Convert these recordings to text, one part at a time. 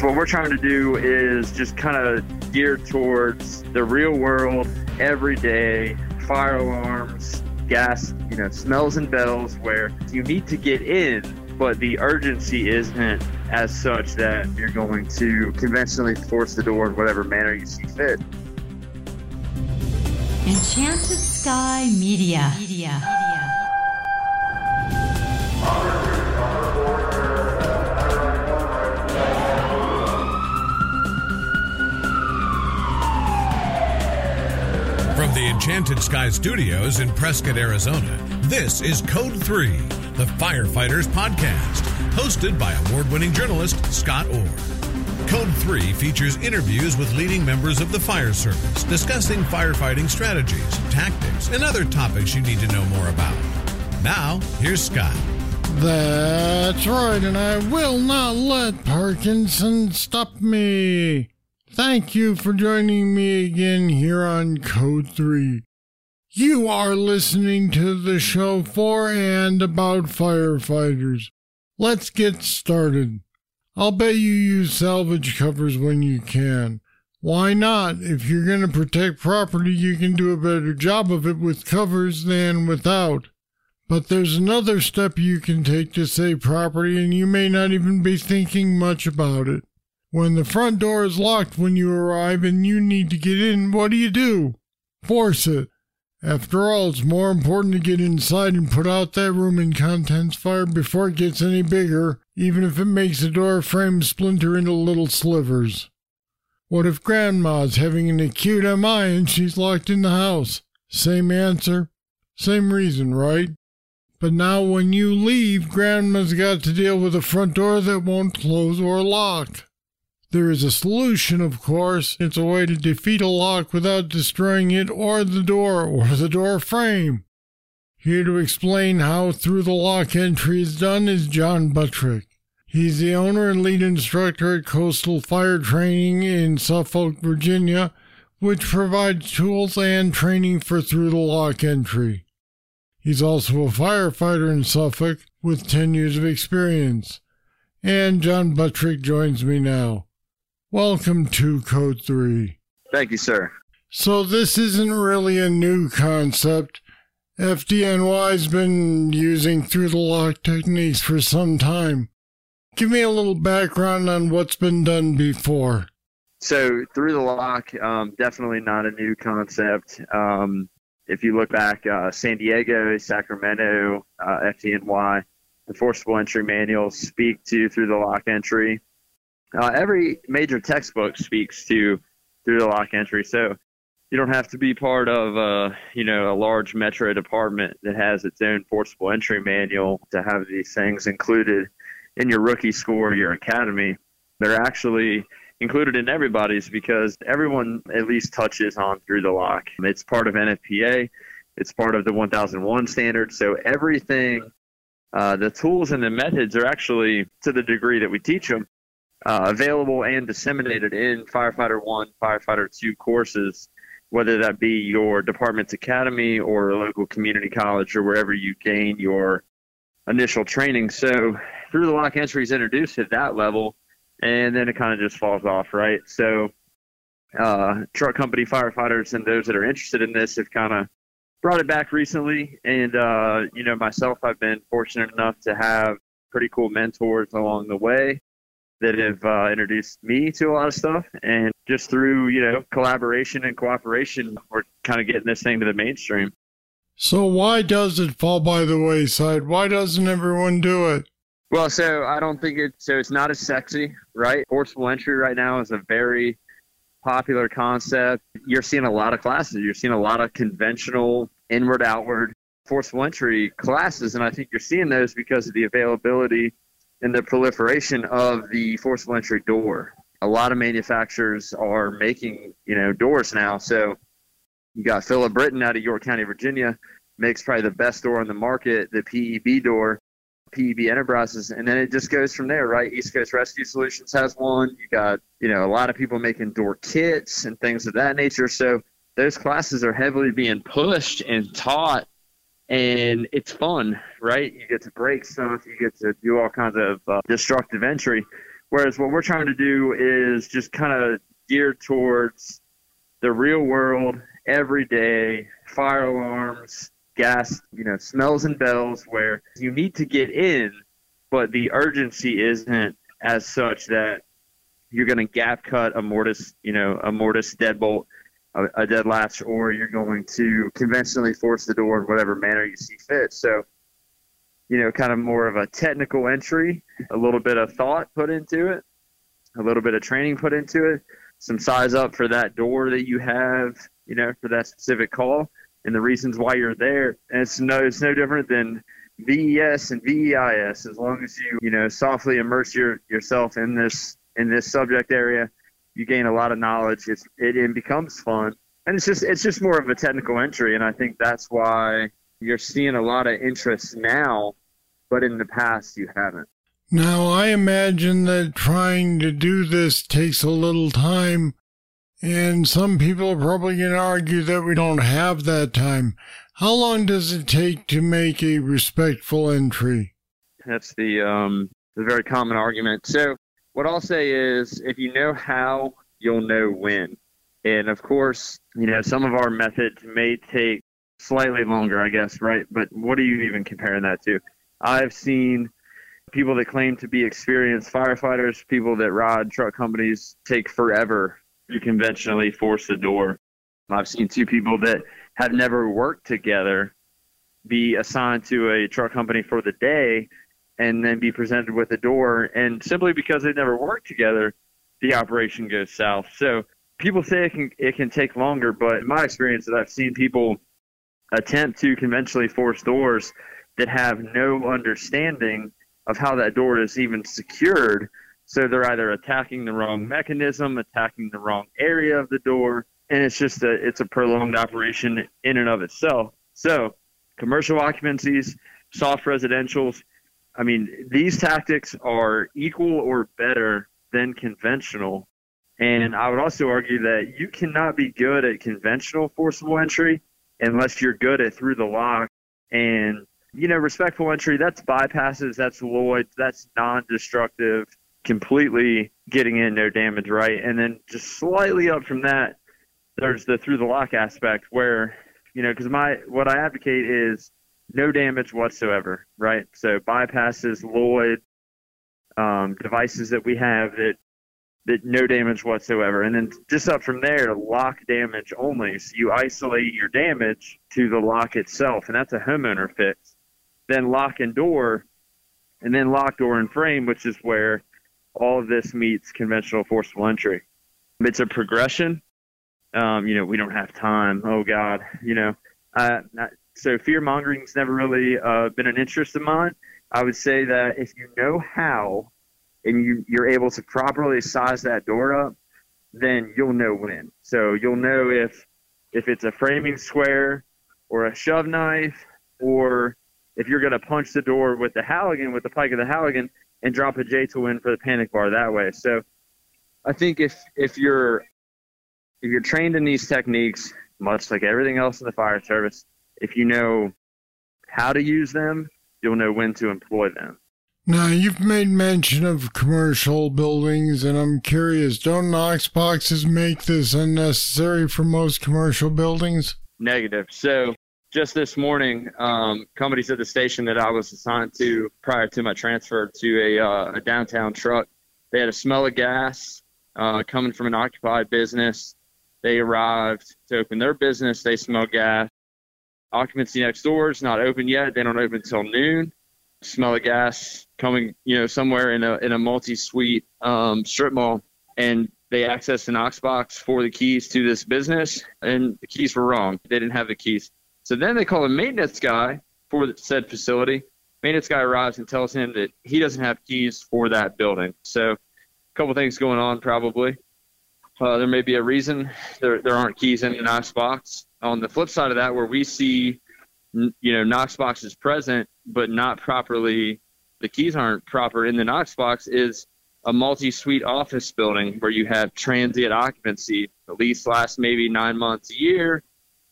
What we're trying to do is just kind of gear towards the real world, everyday fire alarms, gas, you know, smells and bells where you need to get in, but the urgency isn't as such that you're going to conventionally force the door in whatever manner you see fit. Enchanted Sky Media. Media. Enchanted Sky Studios in Prescott, Arizona, this is Code 3, the Firefighters Podcast, hosted by award winning journalist Scott Orr. Code 3 features interviews with leading members of the fire service discussing firefighting strategies, tactics, and other topics you need to know more about. Now, here's Scott. That's right, and I will not let Parkinson stop me. Thank you for joining me again here on Code 3. You are listening to the show for and about firefighters. Let's get started. I'll bet you use salvage covers when you can. Why not? If you're going to protect property, you can do a better job of it with covers than without. But there's another step you can take to save property, and you may not even be thinking much about it. When the front door is locked when you arrive and you need to get in, what do you do? Force it. After all, it's more important to get inside and put out that room and contents fire before it gets any bigger, even if it makes the door frame splinter into little slivers. What if Grandma's having an acute MI and she's locked in the house? Same answer, same reason, right? But now when you leave, Grandma's got to deal with a front door that won't close or lock. There is a solution, of course. It's a way to defeat a lock without destroying it or the door or the door frame. Here to explain how through the lock entry is done is John Buttrick. He's the owner and lead instructor at Coastal Fire Training in Suffolk, Virginia, which provides tools and training for through the lock entry. He's also a firefighter in Suffolk with 10 years of experience. And John Buttrick joins me now. Welcome to Code 3. Thank you, sir. So, this isn't really a new concept. FDNY's been using through the lock techniques for some time. Give me a little background on what's been done before. So, through the lock, um, definitely not a new concept. Um, if you look back, uh, San Diego, Sacramento, uh, FDNY, the forcible entry manuals speak to through the lock entry. Uh, every major textbook speaks to through the lock entry, so you don't have to be part of uh, you know a large metro department that has its own forcible entry manual to have these things included in your rookie score, your academy. They're actually included in everybody's because everyone at least touches on through the lock. It's part of NFPA. It's part of the 1001 standard. So everything, uh, the tools and the methods are actually to the degree that we teach them uh, available and disseminated in Firefighter 1, Firefighter 2 courses, whether that be your department's academy or a local community college or wherever you gain your initial training. So through the lock entry is introduced at that level, and then it kind of just falls off, right? So uh, truck company firefighters and those that are interested in this have kind of brought it back recently. And, uh, you know, myself, I've been fortunate enough to have pretty cool mentors along the way that have uh, introduced me to a lot of stuff. And just through, you know, collaboration and cooperation, we're kind of getting this thing to the mainstream. So, why does it fall by the wayside? Why doesn't everyone do it? Well, so I don't think it, so it's not as sexy, right? Forcible entry right now is a very popular concept. You're seeing a lot of classes, you're seeing a lot of conventional inward outward forcible entry classes. And I think you're seeing those because of the availability and the proliferation of the forcible entry door. A lot of manufacturers are making, you know, doors now. So you got Philip Britton out of York County, Virginia, makes probably the best door on the market, the PEB door, PEB Enterprises, and then it just goes from there, right? East Coast Rescue Solutions has one. You got, you know, a lot of people making door kits and things of that nature. So those classes are heavily being pushed and taught and it's fun, right? You get to break stuff, you get to do all kinds of uh, destructive entry. Whereas what we're trying to do is just kind of gear towards the real world, everyday fire alarms, gas, you know, smells and bells where you need to get in, but the urgency isn't as such that you're going to gap cut a mortise, you know, a mortise deadbolt, a, dead latch, or you're going to conventionally force the door in whatever manner you see fit. So, you know, kind of more of a technical entry, a little bit of thought put into it, a little bit of training put into it, some size up for that door that you have, you know, for that specific call and the reasons why you're there. And it's no, it's no different than VES and VEIS. As long as you, you know, softly immerse your, yourself in this in this subject area, you gain a lot of knowledge. It's it, it becomes fun, and it's just it's just more of a technical entry. And I think that's why you're seeing a lot of interest now, but in the past you haven't. Now, I imagine that trying to do this takes a little time, and some people are probably going to argue that we don't have that time. How long does it take to make a respectful entry? That's the um, the very common argument. So, what I'll say is, if you know how, you'll know when. And of course, you know some of our methods may take slightly longer, I guess, right? But what are you even comparing that to? I've seen people that claim to be experienced firefighters, people that ride truck companies take forever to conventionally force the door. I've seen two people that have never worked together be assigned to a truck company for the day and then be presented with a door. And simply because they've never worked together, the operation goes south. So people say it can, it can take longer, but in my experience, that I've seen people attempt to conventionally force doors that have no understanding of how that door is even secured. So they're either attacking the wrong mechanism, attacking the wrong area of the door, and it's just a it's a prolonged operation in and of itself. So commercial occupancies, soft residentials, I mean, these tactics are equal or better than conventional. And I would also argue that you cannot be good at conventional forcible entry unless you're good at through the lock and you know, respectful entry, that's bypasses, that's loid, that's non destructive, completely getting in, no damage, right? And then just slightly up from that, there's the through the lock aspect where, you know, because my, what I advocate is no damage whatsoever, right? So bypasses, loid, um, devices that we have that that no damage whatsoever. And then just up from there, lock damage only. So you isolate your damage to the lock itself, and that's a homeowner fix then lock and door, and then lock door and frame, which is where all of this meets conventional forcible entry. It's a progression. Um, you know, we don't have time. Oh God, you know. Uh, so fear mongering's never really uh, been an interest of mine. I would say that if you know how, and you you're able to properly size that door up, then you'll know when. So you'll know if if it's a framing square or a shove knife or if you're going to punch the door with the Halligan, with the pike of the Halligan, and drop a J tool in for the panic bar that way. So I think if if you're if you're trained in these techniques, much like everything else in the fire service, if you know how to use them, you'll know when to employ them. Now, you've made mention of commercial buildings, and I'm curious don't Knox boxes make this unnecessary for most commercial buildings? Negative. So, just this morning, um, companies at the station that I was assigned to prior to my transfer to a, uh, a downtown truck, they had a smell of gas uh, coming from an occupied business. They arrived to open their business. They smelled gas. Occupancy next door is not open yet. They don't open until noon. Smell of gas coming, you know, somewhere in a in a multi-suite um, strip mall, and they accessed an Knox box for the keys to this business, and the keys were wrong. They didn't have the keys. So then they call a maintenance guy for the said facility. Maintenance guy arrives and tells him that he doesn't have keys for that building. So a couple things going on probably. Uh, there may be a reason there, there aren't keys in the Knox box. On the flip side of that, where we see, you know, Knox boxes present but not properly, the keys aren't proper in the Knox box, is a multi-suite office building where you have transient occupancy. The lease lasts maybe nine months a year.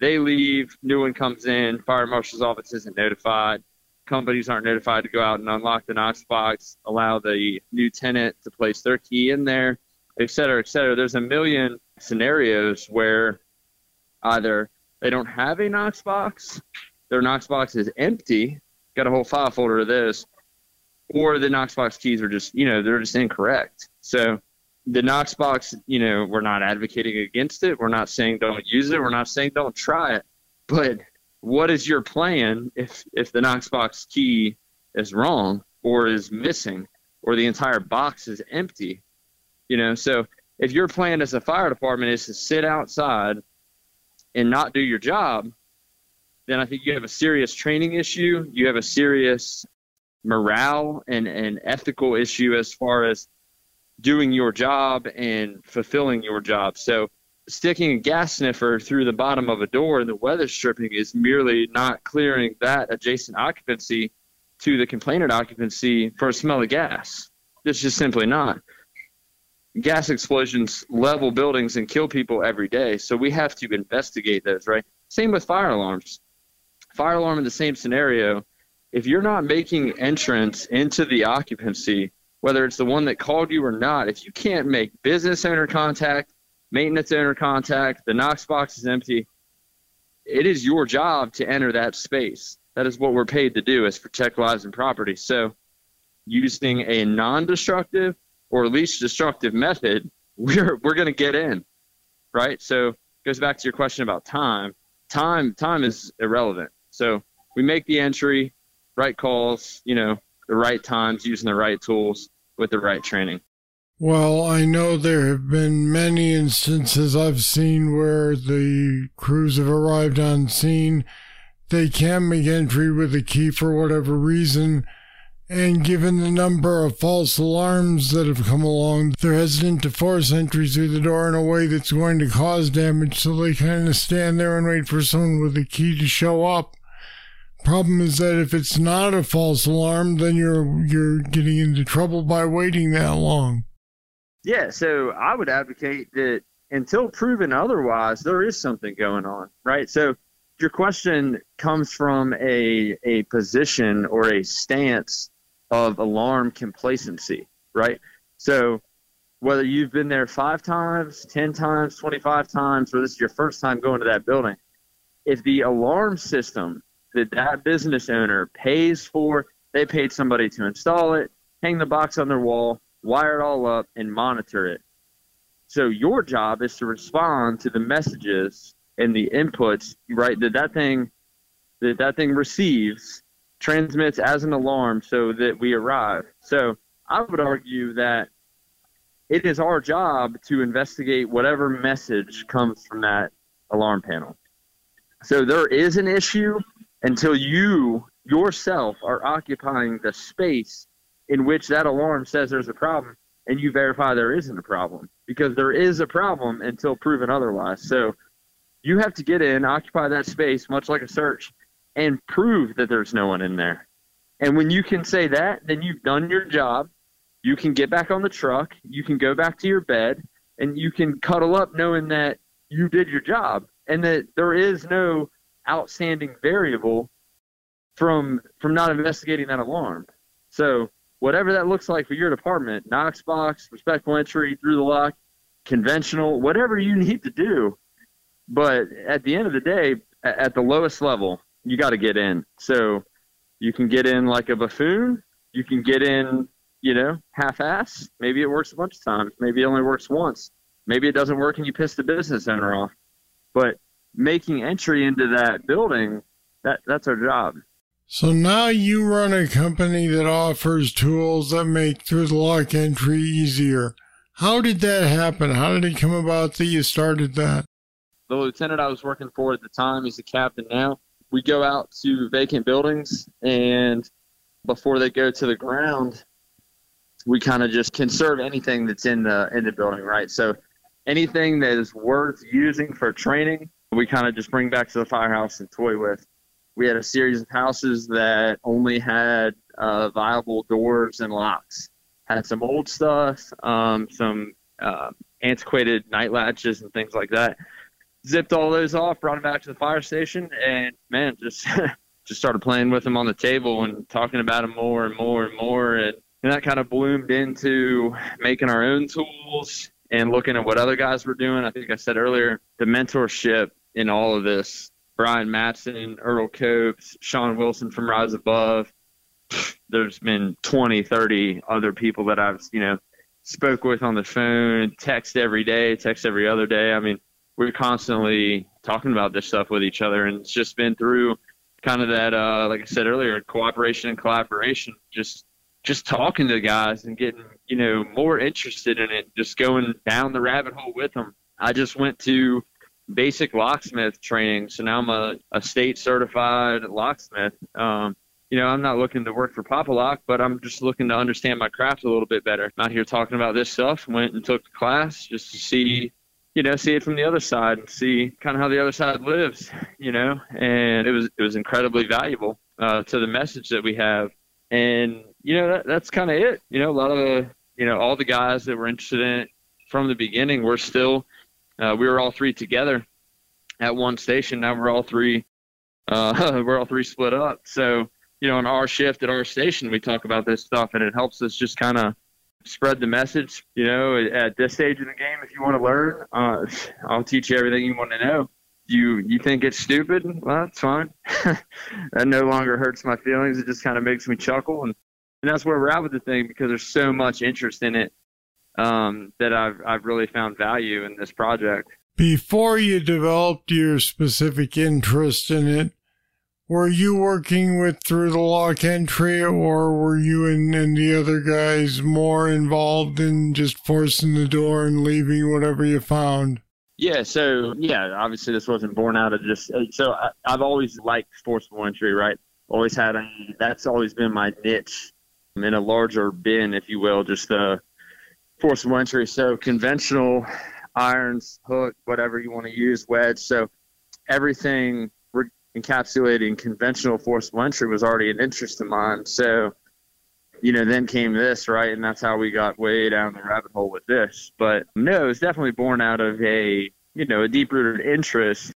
They leave, new one comes in, fire marshal's office isn't notified. companies aren't notified to go out and unlock the Knox box, allow the new tenant to place their key in there, et cetera, et cetera. There's a million scenarios where either they don't have a Knox box, their Knox box is empty, got a whole file folder of this, or the Knox box keys are just, you know, they're just incorrect. So the Knox box, you know, we're not advocating against it. We're not saying don't use it. We're not saying don't try it. But what is your plan if if the Knox box key is wrong or is missing or the entire box is empty? You know, so if your plan as a fire department is to sit outside and not do your job, then I think you have a serious training issue. You have a serious morale and, and ethical issue as far as doing your job and fulfilling your job. So sticking a gas sniffer through the bottom of a door and the weather stripping is merely not clearing that adjacent occupancy to the complainant occupancy for a smell of gas. It's just simply not. Gas explosions level buildings and kill people every day, so we have to investigate those, right? Same with fire alarms. Fire alarm in the same scenario. If you're not making entrance into the occupancy, whether it's the one that called you or not, if you can't make business owner contact, maintenance owner contact, the Knox box is empty. It is your job to enter that space. That is what we're paid to do is protect lives and property. So using a non-destructive or least destructive method, we're we're going to get in, right? So goes back to your question about time. Time time is irrelevant. So we make the entry, right calls, you know, the right times, using the right tools with the right training. Well, I know there have been many instances I've seen where the crews have arrived on scene. They can't make entry with a key for whatever reason. And given the number of false alarms that have come along, they're hesitant to force entry through the door in a way that's going to cause damage, so they kind of stand there and wait for someone with a key to show up. Problem is that if it's not a false alarm, then you're you're getting into trouble by waiting that long. Yeah, so I would advocate that until proven otherwise, there is something going on, right? So your question comes from a a position or a stance of alarm complacency, right? So whether you've been there five times, ten times, twenty five times, or this is your first time going to that building, if the alarm system that that business owner pays for, they paid somebody to install it, hang the box on their wall, wire it all up, and monitor it. So your job is to respond to the messages and the inputs, right? That that thing that that thing receives, transmits as an alarm, so that we arrive. So I would argue that it is our job to investigate whatever message comes from that alarm panel. So there is an issue until you yourself are occupying the space in which that alarm says there's a problem and you verify there isn't a problem because there is a problem until proven otherwise. So you have to get in, occupy that space, much like a search, and prove that there's no one in there. And when you can say that, then you've done your job. You can get back on the truck, you can go back to your bed, and you can cuddle up knowing that you did your job and that there is no outstanding variable from from not investigating that alarm. So whatever that looks like for your department, Knox box, respectful entry through the lock, conventional, whatever you need to do. But at the end of the day, at the lowest level, you got to get in. So you can get in like a buffoon. You can get in, you know, half-ass. Maybe it works a bunch of times. Maybe it only works once. Maybe it doesn't work and you piss the business owner off. But making entry into that building, that that's our job. So now you run a company that offers tools that make through the lock entry easier. How did that happen? How did it come about that you started that? The lieutenant I was working for at the time, he's a captain now. We go out to vacant buildings, and before they go to the ground, we kind of just conserve anything that's in the in the building, right? So anything that is worth using for training, we kind of just bring back to the firehouse and toy with we had a series of houses that only had uh, viable doors and locks. Had some old stuff, um, some uh, antiquated night latches and things like that. Zipped all those off, brought them back to the fire station, and man, just just started playing with them on the table and talking about them more and more and more. And, and that kind of bloomed into making our own tools and looking at what other guys were doing. I think I said earlier, the mentorship in all of this. Brian Matson, Earl Copes, Sean Wilson from Rise Above. There's been 20, 30 other people that I've, you know, spoke with on the phone, text every day, text every other day. I mean, we're constantly talking about this stuff with each other, and it's just been through kind of that, uh, like I said earlier, cooperation and collaboration. Just just talking to the guys and getting you know more interested in it, just going down the rabbit hole with them. I just went to basic locksmith training, so now I'm a, a state certified locksmith. Um, you know, I'm not looking to work for Pop-A-Lock, but I'm just looking to understand my craft a little bit better. I'm out here talking about this stuff. Went and took the class just to see, you know, see it from the other side and see kind of how the other side lives, you know. And it was it was incredibly valuable uh, to the message that we have. And you know, that, that's kind of it. You know, a lot of the, you know, all the guys that were interested in it from the beginning were still, uh, we were all three together at one station. Now we're all three, uh, we're all three split up. So you know, in our shift at our station, we talk about this stuff, and it helps us just kind of spread the message. You know, at this stage in the game, if you want to learn, uh, I'll teach you everything you want to know. You you think it's stupid? Well, that's fine. that no longer hurts my feelings. It just kind of makes me chuckle, and and that's where we're at with the thing because there's so much interest in it um, that I've I've really found value in this project. Before you developed your specific interest in it, were you working with through the lock entry or were you and, and the other guys more involved in just forcing the door and leaving whatever you found? Yeah, so yeah, obviously this wasn't born out of just uh, so I, have always liked forcible entry, right? Always had a that's always been my niche in a larger bin, if you will, just uh, the forcible entry. So conventional irons, hook, whatever you want to use, wedge. So everything encapsulating conventional forcible entry was already an interest of mine. So, you know, then came this, right? And that's how we got way down the rabbit hole with this. But no, it's definitely born out of a, you know, a deep rooted interest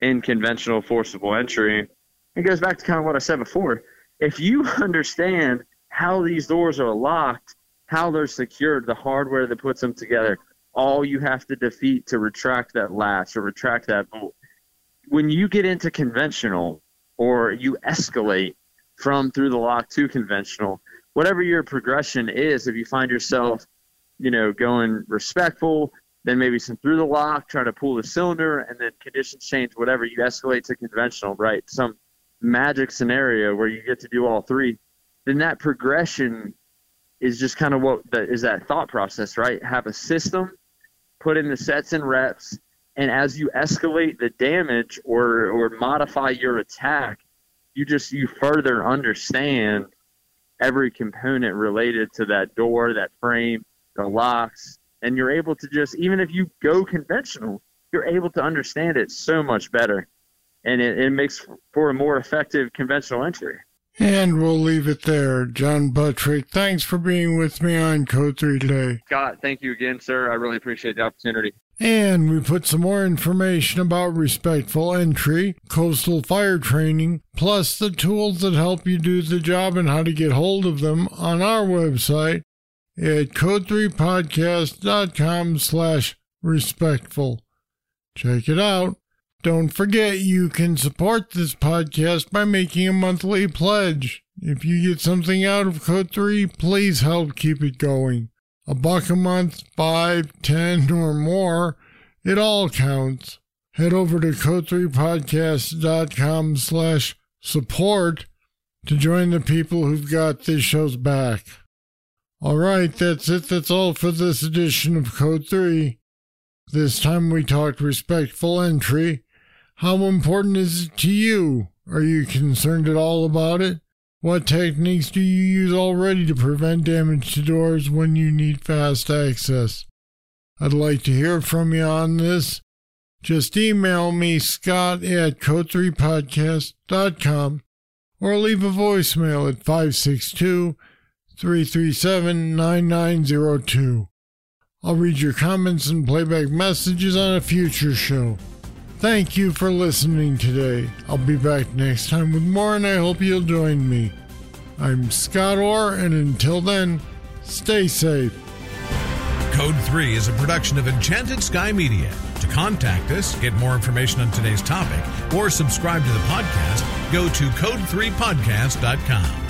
in conventional forcible entry. It goes back to kind of what I said before. If you understand how these doors are locked, how they're secured, the hardware that puts them together, all you have to defeat to retract that latch or retract that bolt when you get into conventional or you escalate from through the lock to conventional, whatever your progression is, if you find yourself, you know, going respectful, then maybe some through the lock, trying to pull the cylinder, and then conditions change, whatever, you escalate to conventional, right? Some magic scenario where you get to do all three, then that progression is just kind of what the, is that thought process, right? Have a system, put in the sets and reps, and as you escalate the damage or or modify your attack you just you further understand every component related to that door that frame the locks and you're able to just even if you go conventional you're able to understand it so much better and it, it makes for a more effective conventional entry and we'll leave it there. John Buttrick, thanks for being with me on Code 3 today. Scott, thank you again, sir. I really appreciate the opportunity. And we put some more information about respectful entry, coastal fire training, plus the tools that help you do the job and how to get hold of them on our website at code3podcast.com slash respectful. Check it out. Don't forget you can support this podcast by making a monthly pledge. If you get something out of Code 3, please help keep it going a buck a month, five, ten, or more, it all counts. Head over to code3podcast.com slash support to join the people who've got this show's back. All right, that's it. That's all for this edition of Code 3. This time we talked respectful entry. How important is it to you? Are you concerned at all about it? What techniques do you use already to prevent damage to doors when you need fast access? I'd like to hear from you on this. Just email me, scott at code3podcast.com, or leave a voicemail at 562 337 9902. I'll read your comments and playback messages on a future show. Thank you for listening today. I'll be back next time with more, and I hope you'll join me. I'm Scott Orr, and until then, stay safe. Code 3 is a production of Enchanted Sky Media. To contact us, get more information on today's topic, or subscribe to the podcast, go to code3podcast.com.